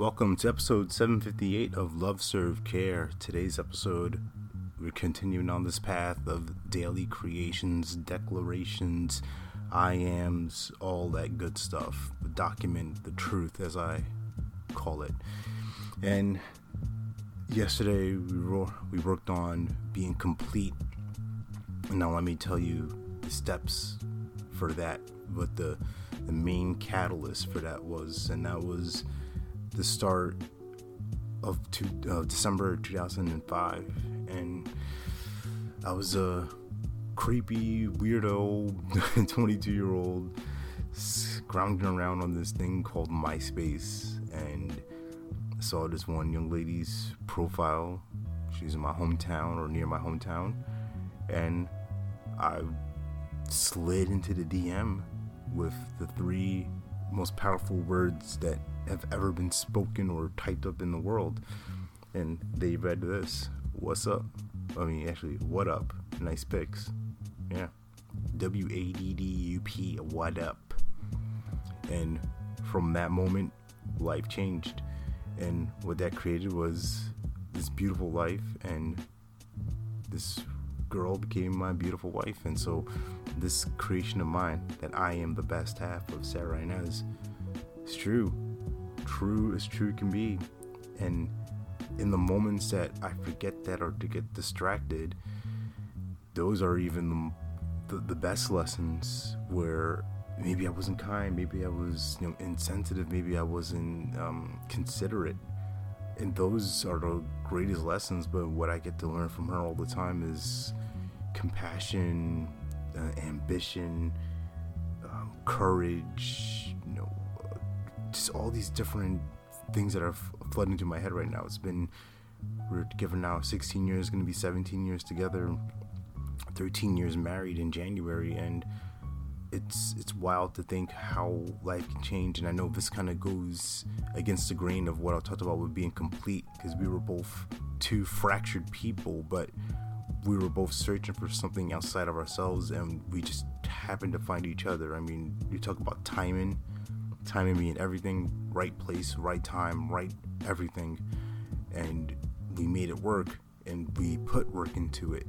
Welcome to episode 758 of Love Serve Care. Today's episode, we're continuing on this path of daily creations, declarations, I ams, all that good stuff. The document the truth, as I call it. And yesterday, we, ro- we worked on being complete. And now, let me tell you the steps for that, what the, the main catalyst for that was. And that was the start of two, uh, December 2005, and I was a creepy weirdo 22 year old scrounging around on this thing called MySpace, and saw this one young lady's profile. She's in my hometown or near my hometown, and I slid into the DM with the three most powerful words that have ever been spoken or typed up in the world. And they read this What's up? I mean, actually, what up? Nice pics. Yeah. W A D D U P, what up? And from that moment, life changed. And what that created was this beautiful life, and this girl became my beautiful wife. And so, this creation of mine, that I am the best half of Sarah Inez, is true true as true can be. And in the moments that I forget that or to get distracted, those are even the, the, the best lessons where maybe I wasn't kind, maybe I was you know insensitive, maybe I wasn't um, considerate, and those are the greatest lessons. But what I get to learn from her all the time is compassion, uh, ambition, um, courage, you know, just all these different things that are f- flooding into my head right now. It's been we're together now 16 years, going to be 17 years together, 13 years married in January, and it's it's wild to think how life can change. And I know this kind of goes against the grain of what I talked about with being complete, because we were both two fractured people, but we were both searching for something outside of ourselves, and we just happened to find each other. I mean, you talk about timing timing being everything, right place, right time, right everything. And we made it work and we put work into it.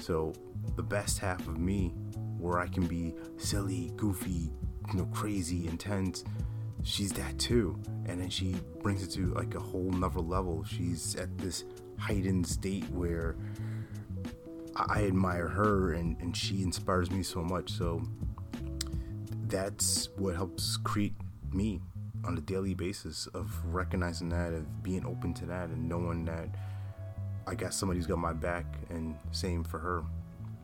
So the best half of me, where I can be silly, goofy, you know, crazy, intense, she's that too. And then she brings it to like a whole nother level. She's at this heightened state where I admire her and, and she inspires me so much. So that's what helps create me on a daily basis of recognizing that, of being open to that, and knowing that I got somebody who's got my back, and same for her.